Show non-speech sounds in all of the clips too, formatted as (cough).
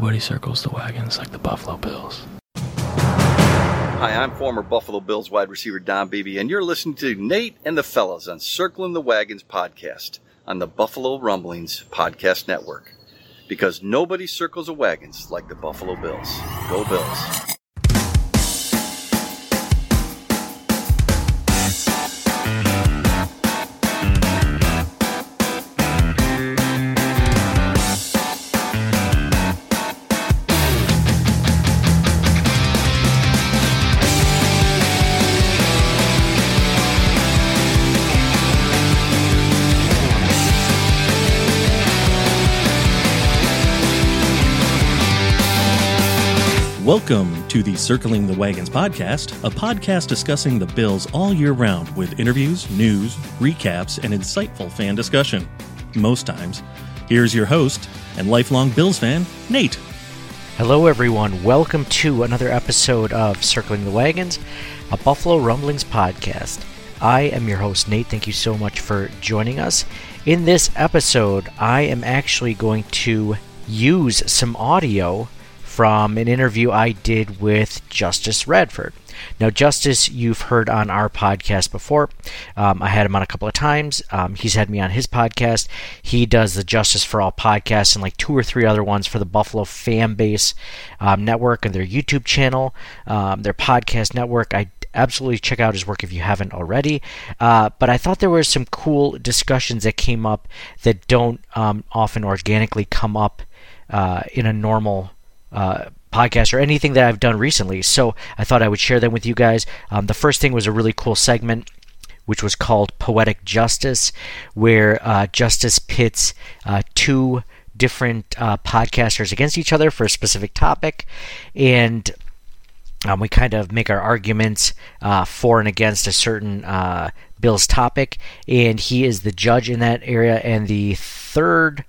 Nobody circles the wagons like the Buffalo Bills. Hi, I'm former Buffalo Bills wide receiver Don Beebe, and you're listening to Nate and the Fellas on Circling the Wagons podcast on the Buffalo Rumblings Podcast Network. Because nobody circles the wagons like the Buffalo Bills. Go Bills. Welcome to the Circling the Wagons podcast, a podcast discussing the Bills all year round with interviews, news, recaps, and insightful fan discussion. Most times. Here's your host and lifelong Bills fan, Nate. Hello, everyone. Welcome to another episode of Circling the Wagons, a Buffalo Rumblings podcast. I am your host, Nate. Thank you so much for joining us. In this episode, I am actually going to use some audio from an interview I did with Justice Radford. Now, Justice, you've heard on our podcast before. Um, I had him on a couple of times. Um, he's had me on his podcast. He does the Justice for All podcast and like two or three other ones for the Buffalo Fan Base um, Network and their YouTube channel, um, their podcast network. I absolutely check out his work if you haven't already. Uh, but I thought there were some cool discussions that came up that don't um, often organically come up uh, in a normal uh, podcast or anything that I've done recently. So I thought I would share them with you guys. Um, the first thing was a really cool segment. Which was called Poetic Justice, where uh, Justice pits uh, two different uh, podcasters against each other for a specific topic. And um, we kind of make our arguments uh, for and against a certain uh, Bill's topic, and he is the judge in that area. And the third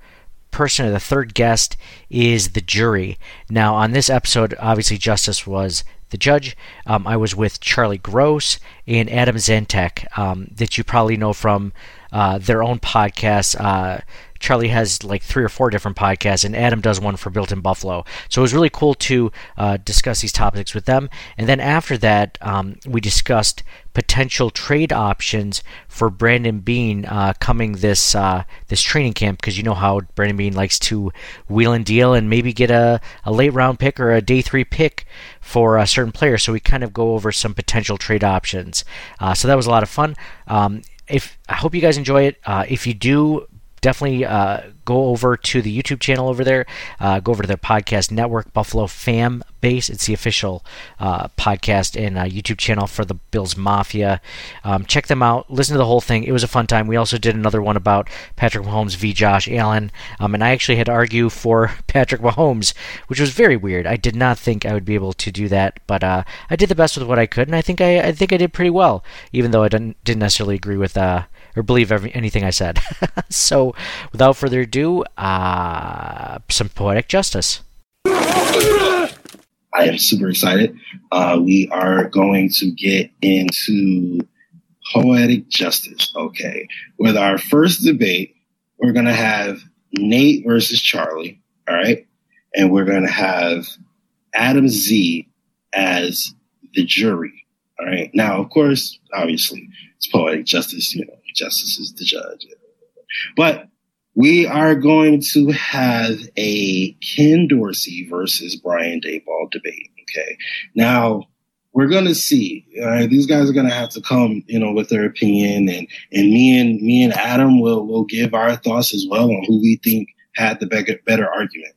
person or the third guest is the jury. Now, on this episode, obviously, Justice was the judge. Um, I was with Charlie Gross and Adam Zentek, um, that you probably know from uh, their own podcasts. Uh, Charlie has like three or four different podcasts, and Adam does one for Built in Buffalo. So it was really cool to uh, discuss these topics with them. And then after that, um, we discussed potential trade options for Brandon Beane uh, coming this uh, this training camp because you know how Brandon Beane likes to wheel and deal and maybe get a, a late round pick or a day three pick for a certain player. So we kind of go over some potential trade options. Uh, so that was a lot of fun. Um, if I hope you guys enjoy it. Uh, if you do, definitely uh, go over to the YouTube channel over there. Uh, go over to their podcast network, Buffalo Fan Base. It's the official uh, podcast and uh, YouTube channel for the Bills Mafia. Um, check them out. Listen to the whole thing. It was a fun time. We also did another one about Patrick Mahomes v. Josh Allen, um, and I actually had to argue for (laughs) Patrick Mahomes, which was very weird. I did not think I would be able to do that, but uh, I did the best with what I could, and I think I, I think I did pretty well, even though I didn't didn't necessarily agree with uh, or believe every, anything I said. (laughs) so, without further ado, uh, some poetic justice. I am super excited. Uh, we are going to get into poetic justice. Okay. With our first debate, we're going to have Nate versus Charlie. All right. And we're going to have Adam Z as the jury. All right. Now, of course, obviously, it's poetic justice. You know, justice is the judge. But we are going to have a Ken Dorsey versus Brian Daboll debate. Okay. Now we're going to see, these guys are going to have to come, you know, with their opinion and, and me and me and Adam will, will give our thoughts as well on who we think had the better, better argument.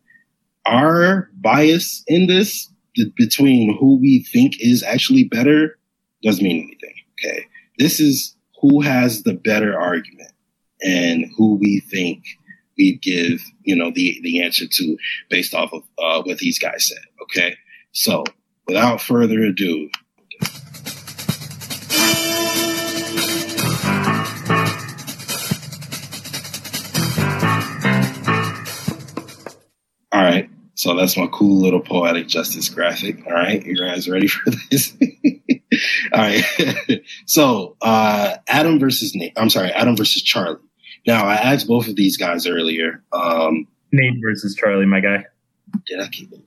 Our bias in this between who we think is actually better doesn't mean anything. Okay. This is who has the better argument and who we think we'd give, you know, the, the answer to based off of uh, what these guys said. Okay. So without further ado, all right. So that's my cool little poetic justice graphic. All right. You guys ready for this? (laughs) all right. (laughs) so, uh, Adam versus Nate. I'm sorry, Adam versus Charlie. Now, I asked both of these guys earlier. Um, Nate versus Charlie, my guy. did I keep it?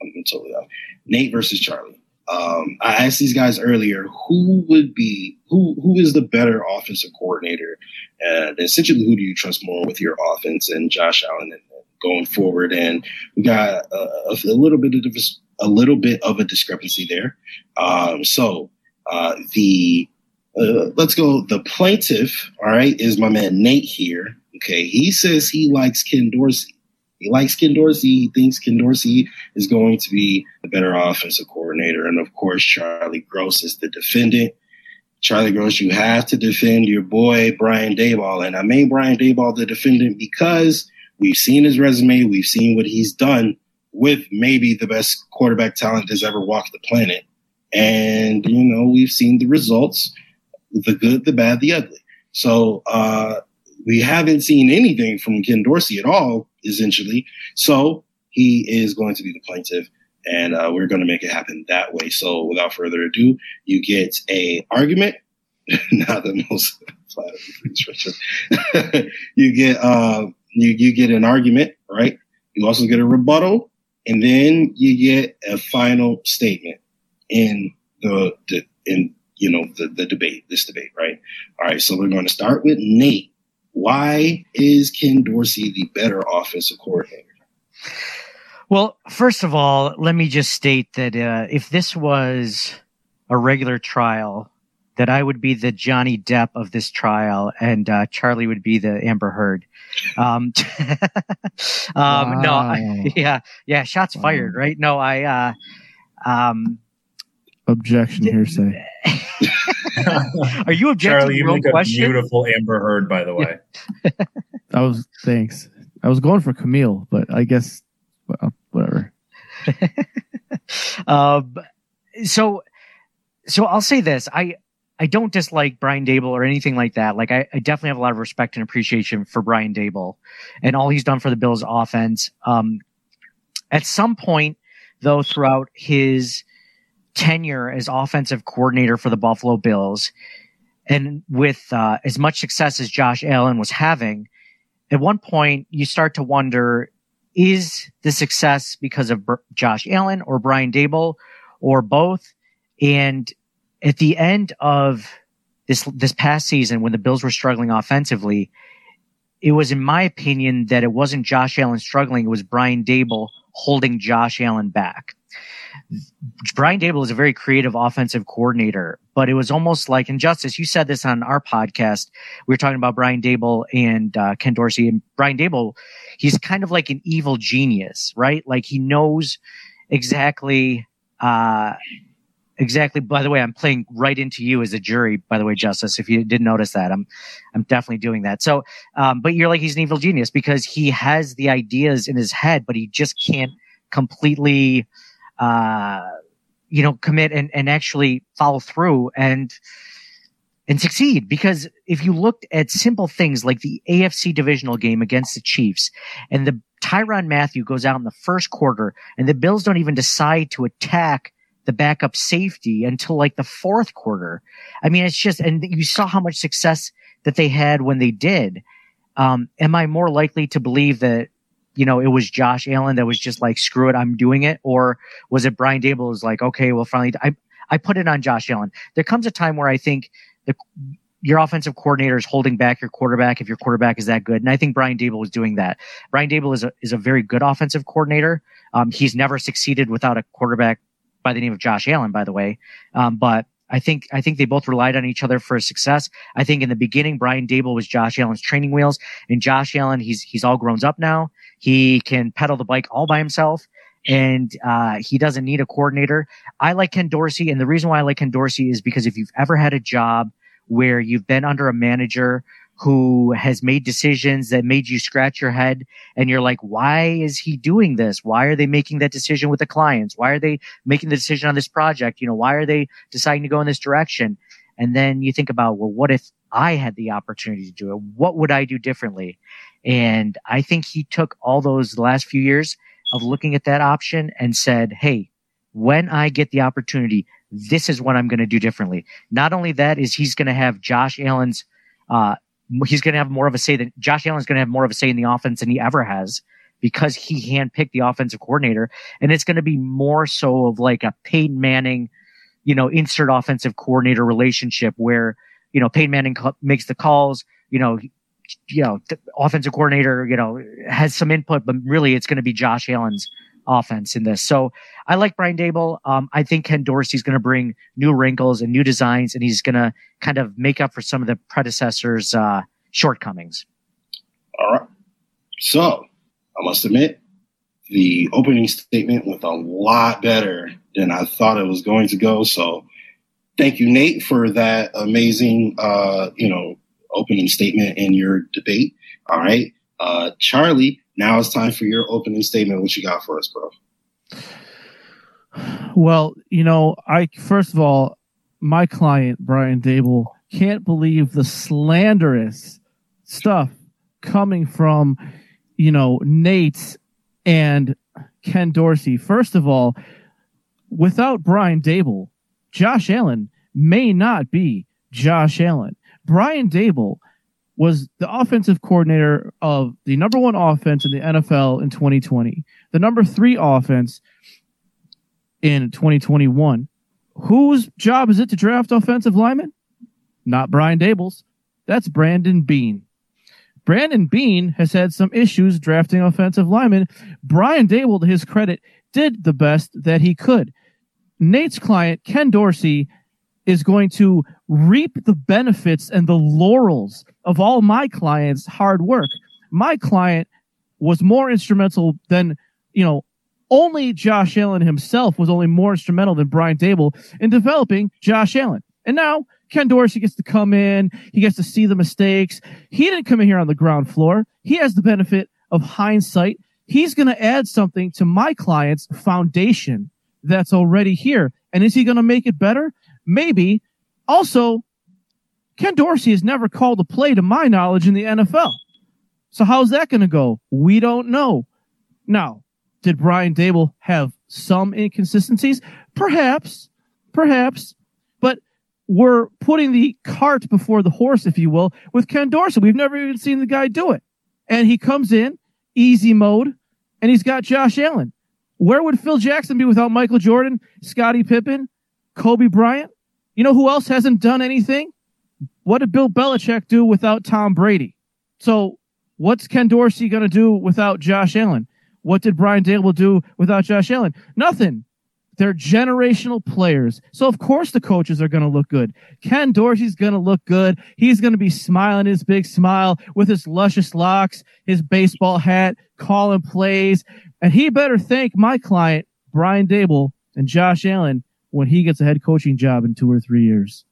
I'm totally off. Nate versus Charlie. Um, I asked these guys earlier who would be who who is the better offensive coordinator, and essentially who do you trust more with your offense and Josh Allen and, going forward. And we got a, a, little bit of a little bit of a discrepancy there. Um, so uh, the uh, let's go. The plaintiff, all right, is my man Nate here. Okay, he says he likes Ken Dorsey. He likes Ken Dorsey. He thinks Ken Dorsey is going to be the better offensive coordinator. And of course, Charlie Gross is the defendant. Charlie Gross, you have to defend your boy Brian Daboll, And I made Brian Daboll the defendant because we've seen his resume. We've seen what he's done with maybe the best quarterback talent that's ever walked the planet. And, you know, we've seen the results, the good, the bad, the ugly. So, uh, we haven't seen anything from Ken Dorsey at all, essentially. So he is going to be the plaintiff and, uh, we're going to make it happen that way. So without further ado, you get a argument, (laughs) not the most (laughs) you get, uh, you, you get an argument, right? You also get a rebuttal and then you get a final statement in the, the in you know the, the debate, this debate, right? All right, so we're going to start with Nate. Why is Ken Dorsey the better offensive coordinator? Well, first of all, let me just state that uh, if this was a regular trial, that I would be the Johnny Depp of this trial, and uh, Charlie would be the Amber Heard. Um, (laughs) um, wow. No, I, (laughs) yeah, yeah, shots wow. fired, right? No, I. Uh, um, Objection hearsay. (laughs) Are you objecting Charlie, you make question? a beautiful Amber Heard, by the way. (laughs) I was thanks. I was going for Camille, but I guess well, whatever. (laughs) um, so, so I'll say this: I I don't dislike Brian Daboll or anything like that. Like I, I, definitely have a lot of respect and appreciation for Brian Daboll and all he's done for the Bills offense. Um, at some point though, throughout his tenure as offensive coordinator for the Buffalo Bills and with uh, as much success as Josh Allen was having, at one point you start to wonder, is the success because of Josh Allen or Brian Daboll or both? And at the end of this this past season when the Bills were struggling offensively, it was in my opinion that it wasn't Josh Allen struggling, it was Brian Daboll holding Josh Allen back. Brian Daboll is a very creative offensive coordinator, but it was almost like injustice. You said this on our podcast. We were talking about Brian Daboll and uh, Ken Dorsey, and Brian Daboll, he's kind of like an evil genius, right? Like he knows exactly uh, Exactly. By the way, I'm playing right into you as a jury. By the way, Justice, if you didn't notice that, I'm I'm definitely doing that. So, um, but you're like he's an evil genius because he has the ideas in his head, but he just can't completely, uh, you know, commit and and actually follow through and and succeed. Because if you looked at simple things like the AFC divisional game against the Chiefs and the Tyrann Mathieu goes out in the first quarter and the Bills don't even decide to attack the backup safety until like the fourth quarter. I mean, it's just, and you saw how much success that they had when they did. Um, am I more likely to believe that, you know, it was Josh Allen that was just like, screw it, I'm doing it? Or was it Brian Daboll was like, okay, well, finally, I, I put it on Josh Allen. There comes a time where I think the, your offensive coordinator is holding back your quarterback if your quarterback is that good. And I think Brian Daboll was doing that. Brian Daboll is a, is a very good offensive coordinator. Um, he's never succeeded without a quarterback by the name of Josh Allen, by the way. Um, but I think I think they both relied on each other for success. I think in the beginning, Brian Daboll was Josh Allen's training wheels, and Josh Allen he's he's all grown up now. He can pedal the bike all by himself, and uh, he doesn't need a coordinator. I like Ken Dorsey, and the reason why I like Ken Dorsey is because if you've ever had a job where you've been under a manager who has made decisions that made you scratch your head and you're like, why is he doing this? Why are they making that decision with the clients? Why are they making the decision on this project? You know, why are they deciding to go in this direction? And then you think about, well, what if I had the opportunity to do it? What would I do differently? And I think he took all those last few years of looking at that option and said, Hey, when I get the opportunity, this is what I'm going to do differently. Not only that is he's going to have Josh Allen's, uh, he's going to have more of a say than Josh Allen's going to have more of a say in the offense than he ever has because he handpicked the offensive coordinator. And it's going to be more so of like a Peyton Manning, you know, insert offensive coordinator relationship where, you know, Peyton Manning makes the calls, you know, you know, the offensive coordinator, you know, has some input, but really it's going to be Josh Allen's offense in this. So I like Brian Daboll. Um, I think Ken Dorsey's going to bring new wrinkles and new designs, and he's going to kind of make up for some of the predecessors' uh, shortcomings. All right. So I must admit, the opening statement went a lot better than I thought it was going to go. So thank you, Nate, for that amazing, uh, you know, opening statement in your debate. All right. Uh, Charlie, now it's time for your opening statement. What you got for us, bro? Well, you know, I first of all, my client Brian Daboll can't believe the slanderous stuff coming from, you know, Nate and Ken Dorsey. First of all, without Brian Daboll, Josh Allen may not be Josh Allen. Brian Daboll was the offensive coordinator of the number one offense in the NFL in 2020, the number three offense in 2021. Whose job is it to draft offensive linemen? Not Brian Daboll's. That's Brandon Beane. Brandon Beane has had some issues drafting offensive linemen. Brian Daboll, to his credit, did the best that he could. Nate's client, Ken Dorsey, is going to reap the benefits and the laurels of all my clients' hard work. My client was more instrumental than, you know, only Josh Allen himself was only more instrumental than Brian Daboll in developing Josh Allen. And now Ken Dorsey gets to come in. He gets to see the mistakes. He didn't come in here on the ground floor. He has the benefit of hindsight. He's going to add something to my client's foundation that's already here. And is he going to make it better? Maybe. Also, Ken Dorsey has never called a play to my knowledge in the NFL. So how's that going to go? We don't know. Now, did Brian Daboll have some inconsistencies? Perhaps, perhaps, but we're putting the cart before the horse, if you will, with Ken Dorsey. We've never even seen the guy do it. And he comes in easy mode and he's got Josh Allen. Where would Phil Jackson be without Michael Jordan, Scottie Pippen, Kobe Bryant? You know who else hasn't done anything? What did Bill Belichick do without Tom Brady? So what's Ken Dorsey going to do without Josh Allen? What did Brian Daboll do without Josh Allen? Nothing. They're generational players. So of course the coaches are going to look good. Ken Dorsey's going to look good. He's going to be smiling his big smile with his luscious locks, his baseball hat, calling plays. And he better thank my client, Brian Daboll and Josh Allen when he gets a head coaching job in two or three years.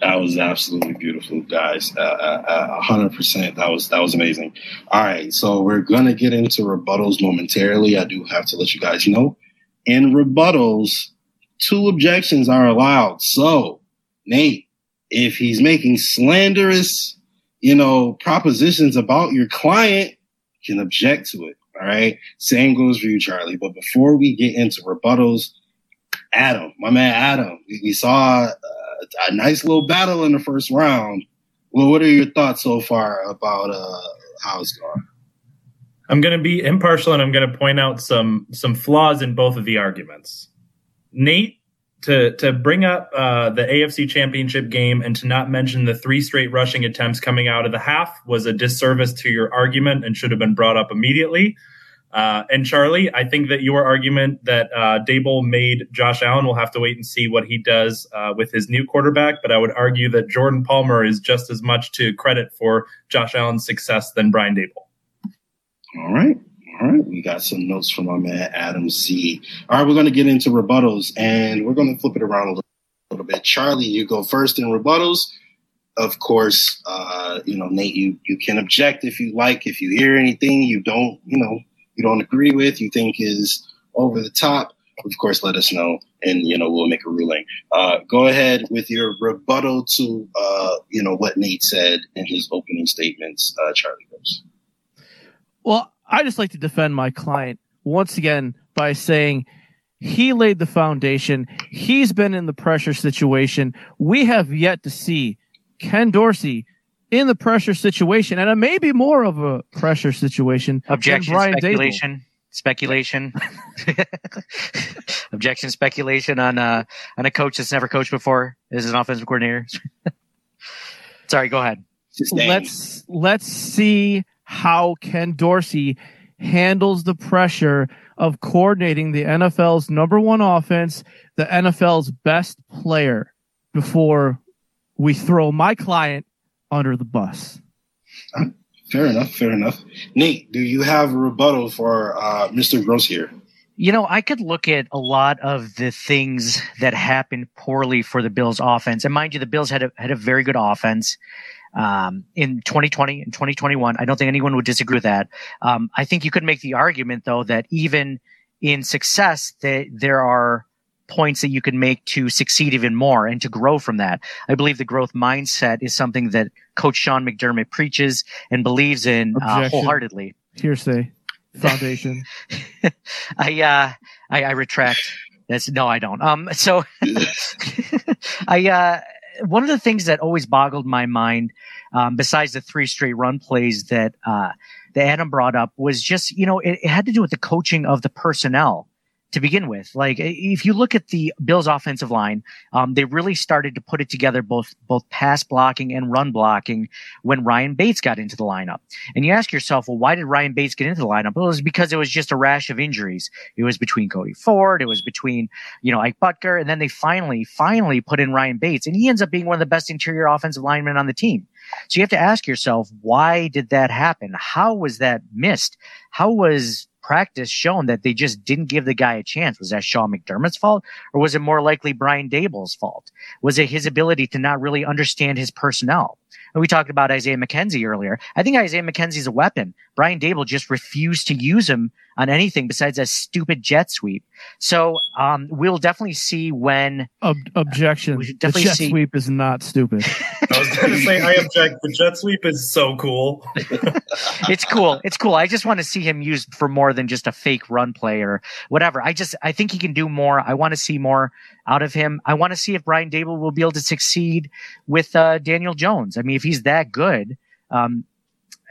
That was absolutely beautiful, guys. Uh, uh, hundred percent. That was that was amazing. All right, so we're gonna get into rebuttals momentarily. I do have to let you guys know. In rebuttals, two objections are allowed. So, Nate, if he's making slanderous, you know, propositions about your client, you can object to it. All right. Same goes for you, Charlie. But before we get into rebuttals, Adam, my man Adam, we, saw uh, a nice little battle in the first round. Well, what are your thoughts so far about uh, how it's going? I'm going to be impartial and I'm going to point out some some flaws in both of the arguments. Nate, to to bring up uh, the AFC Championship game and to not mention the three straight rushing attempts coming out of the half was a disservice to your argument and should have been brought up immediately. Uh, and Charlie, I think that your argument that uh, Daboll made Josh Allen, we'll have to wait and see what he does uh, with his new quarterback. But I would argue that Jordan Palmer is just as much to credit for Josh Allen's success than Brian Daboll. All right. All right. We got some notes from our man Adam Z. All right. We're going to get into rebuttals and we're going to flip it around a little, little bit. Charlie, you go first in rebuttals. Of course, uh, you know, Nate, you, you can object if you like. If you hear anything you don't, you know, you don't agree with, you think is over the top, of course, let us know, and you know we'll make a ruling. Uh, go ahead with your rebuttal to uh, you know what Nate said in his opening statements, uh, Charlie Gross. Well, I just like to defend my client once again by saying he laid the foundation. He's been in the pressure situation. We have yet to see Ken Dorsey in the pressure situation, and it may be more of a pressure situation. Objection, Brian Daboll. speculation, speculation, (laughs) objection, speculation on uh, on a coach that's never coached before as an offensive coordinator. (laughs) Sorry, go ahead. Sustained. Let's let's see how Ken Dorsey handles the pressure of coordinating the NFL's number one offense, the NFL's best player, before we throw my client under the bus. Fair enough. Fair enough. Nate, do you have a rebuttal for uh, Mr. Gross here? You know, I could look at a lot of the things that happened poorly for the Bills offense. And mind you, the Bills had a, had a very good offense. Um, in 2020 and 2021, I don't think anyone would disagree with that. Um, I think you could make the argument though that even in success, that there are points that you can make to succeed even more and to grow from that. I believe the growth mindset is something that Coach Sean McDermott preaches and believes in uh, wholeheartedly. Hearsay. Foundation. (laughs) I uh I, I retract. That's no, I don't. Um, so (laughs) I uh one of the things that always boggled my mind, um, besides the three straight run plays that uh that Adam brought up was just you know it, it had to do with the coaching of the personnel to begin with. Like if you look at the Bills offensive line, um, they really started to put it together both both pass blocking and run blocking when Ryan Bates got into the lineup. And you ask yourself, well, why did Ryan Bates get into the lineup? Well, it was because it was just a rash of injuries. It was between Cody Ford, it was between you know Ike Boettger, and then they finally finally put in Ryan Bates, and he ends up being one of the best interior offensive linemen on the team. So you have to ask yourself, why did that happen? How was that missed? How was practice shown that they just didn't give the guy a chance? Was that Sean McDermott's fault or was it more likely Brian Daboll's fault? Was it his ability to not really understand his personnel? And we talked about Isaiah McKenzie earlier. I think Isaiah McKenzie's a weapon. Brian Daboll just refused to use him on anything besides a stupid jet sweep. So um, we'll definitely see when Ob- objection. We should the definitely jet see- sweep is not stupid. (laughs) I was going to say I object. The jet sweep is so cool. (laughs) it's cool. It's cool. I just want to see him used for more than just a fake run play or whatever. I just, I think he can do more. I want to see more out of him. I want to see if Brian Daboll will be able to succeed with uh, Daniel Jones. I mean, if he's that good, um,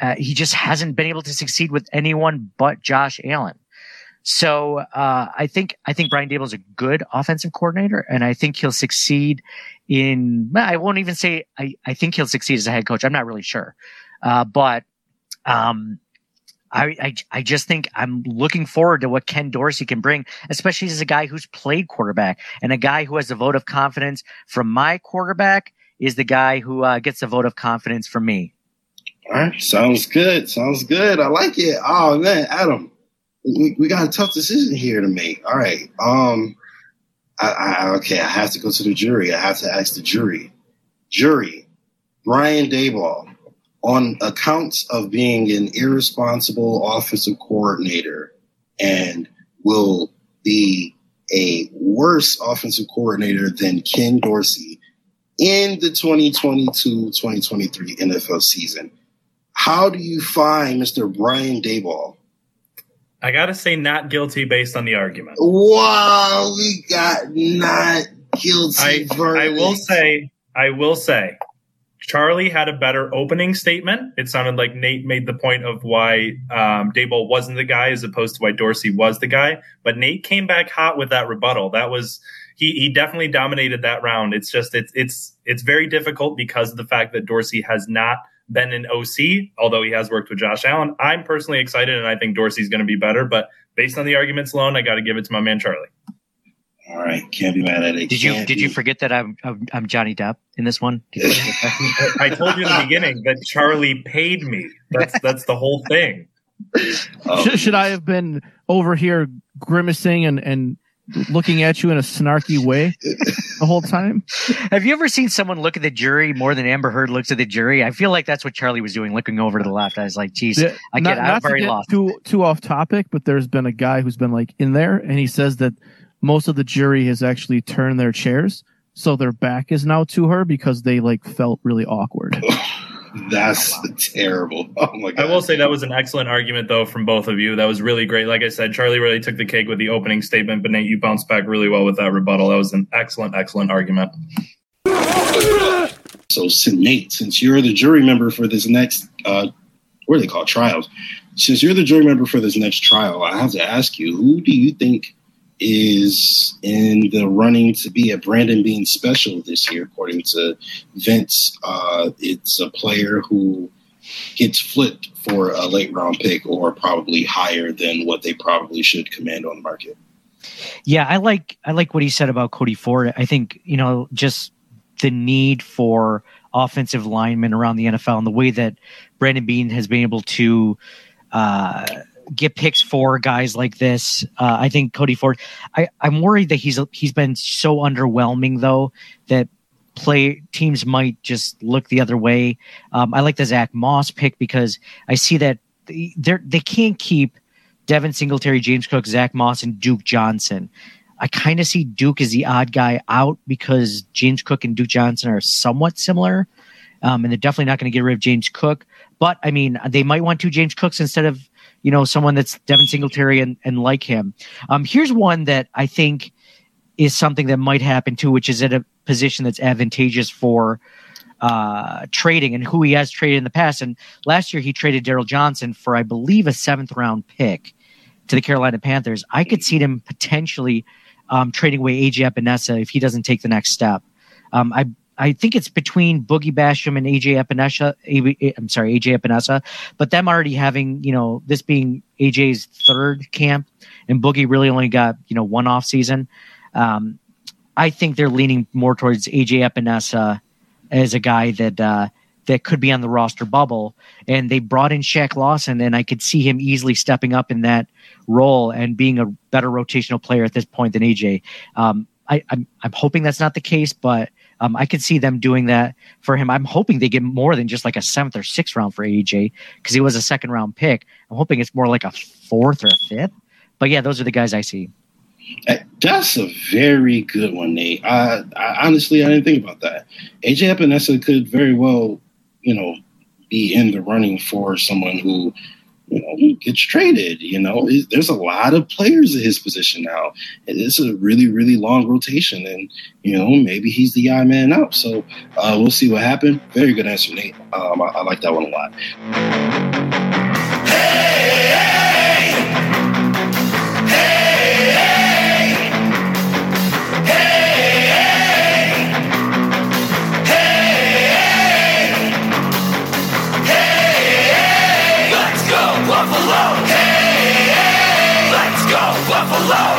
uh, he just hasn't been able to succeed with anyone but Josh Allen. So uh, I think I think Brian Daboll is a good offensive coordinator, and I think he'll succeed in. I won't even say I, I think he'll succeed as a head coach. I'm not really sure, uh, but um, I, I I just think I'm looking forward to what Ken Dorsey can bring, especially as a guy who's played quarterback and a guy who has a vote of confidence from my quarterback is the guy who uh, gets a vote of confidence from me. All right, sounds good. Sounds good. I like it. Oh man, Adam, we, we got a tough decision here to make. All right. Um, I, I okay. I have to go to the jury. I have to ask the jury. Jury, Brian Daboll, on accounts of being an irresponsible offensive coordinator, and will be a worse offensive coordinator than Ken Dorsey in the 2022-2023 NFL season. How do you find Mr. Brian Daboll? I got to say, not guilty based on the argument. Wow, we got not guilty. I. I will say, I will say, Charlie had a better opening statement. It sounded like Nate made the point of why um, wasn't the guy as opposed to why Dorsey was the guy. But Nate came back hot with that rebuttal. That was he. He definitely dominated that round. It's just it's it's it's very difficult because of the fact that Dorsey has not been an OC, although he has worked with Josh Allen. I'm personally excited, and I think Dorsey's going to be better. But based on the arguments alone, I got to give it to my man Charlie. All right, can't be mad at it. Did you Can't did you forget that I'm I'm, I'm Johnny Depp in this one? Did you forget that? (laughs) I told you in the beginning that Charlie paid me. That's that's the whole thing. Oh, should, should I have been over here grimacing and, and looking at you in a snarky way the whole time? Have you ever seen someone look at the jury more than Amber Heard looks at the jury? I feel like that's what Charlie was doing, looking over to the left. I was like, geez, Yeah, I not, get, I'm not to very get lost. Too too off topic, but there's been a guy who's been like in there, and he says that most of the jury has actually turned their chairs, so their back is now to her because they like felt really awkward. (laughs) That's terrible. (laughs) Oh my I will say that was an excellent argument, though, from both of you. That was really great. Like I said, Charlie really took the cake with the opening statement, but Nate, you bounced back really well with that rebuttal. That was an excellent, excellent argument. So, Nate, since you're the jury member for this next, uh, what do they call it, trials? Since you're the jury member for this next trial, I have to ask you, who do you think is in the running to be a Brandon Beane special this year, according to Vince. Uh, it's a player who gets flipped for a late round pick or probably higher than what they probably should command on the market. Yeah, I like I like what he said about Cody Ford. I think you know just the need for offensive linemen around the NFL and the way that Brandon Beane has been able to uh, get picks for guys like this. Uh, I think Cody Ford. I, I'm worried that he's he's been so underwhelming though that play teams might just look the other way. Um, I like the Zach Moss pick because I see that they they can't keep Devin Singletary, James Cook, Zach Moss, and Duke Johnson. I kind of see Duke as the odd guy out because James Cook and Duke Johnson are somewhat similar. Um, and they're definitely not going to get rid of James Cook. But I mean, they might want two James Cooks instead of you know, someone that's Devin Singletary and, and like him. Um, here's one that I think is something that might happen too, which is at a position that's advantageous for uh, trading and who he has traded in the past. And last year he traded Darryl Johnson for, I believe, a seventh round pick to the Carolina Panthers. I could see him potentially um, trading away AJ Epenesa if he doesn't take the next step. Um, I I think it's between Boogie Basham and AJ Epenesa. I'm sorry, AJ Epenesa, but them already having, you know, this being AJ's third camp and Boogie really only got, you know, one off season. Um, I think they're leaning more towards AJ Epenesa as a guy that, uh, that could be on the roster bubble. And they brought in Shaq Lawson, and I could see him easily stepping up in that role and being a better rotational player at this point than AJ. Um, I, I'm, I'm hoping that's not the case, but um, I could see them doing that for him. I'm hoping they get more than just like a seventh or sixth round for AJ because he was a second round pick. I'm hoping it's more like a fourth or a fifth. But yeah, those are the guys I see. That's a very good one, Nate. I, I honestly I didn't think about that. AJ Epenesa could very well, you know, be in the running for someone who gets traded. You know, there's a lot of players at his position now. It's a really, really long rotation, and you know, maybe he's the eye man out. So uh, we'll see what happens. Very good answer, Nate. Um, I, I like that one a lot. alone.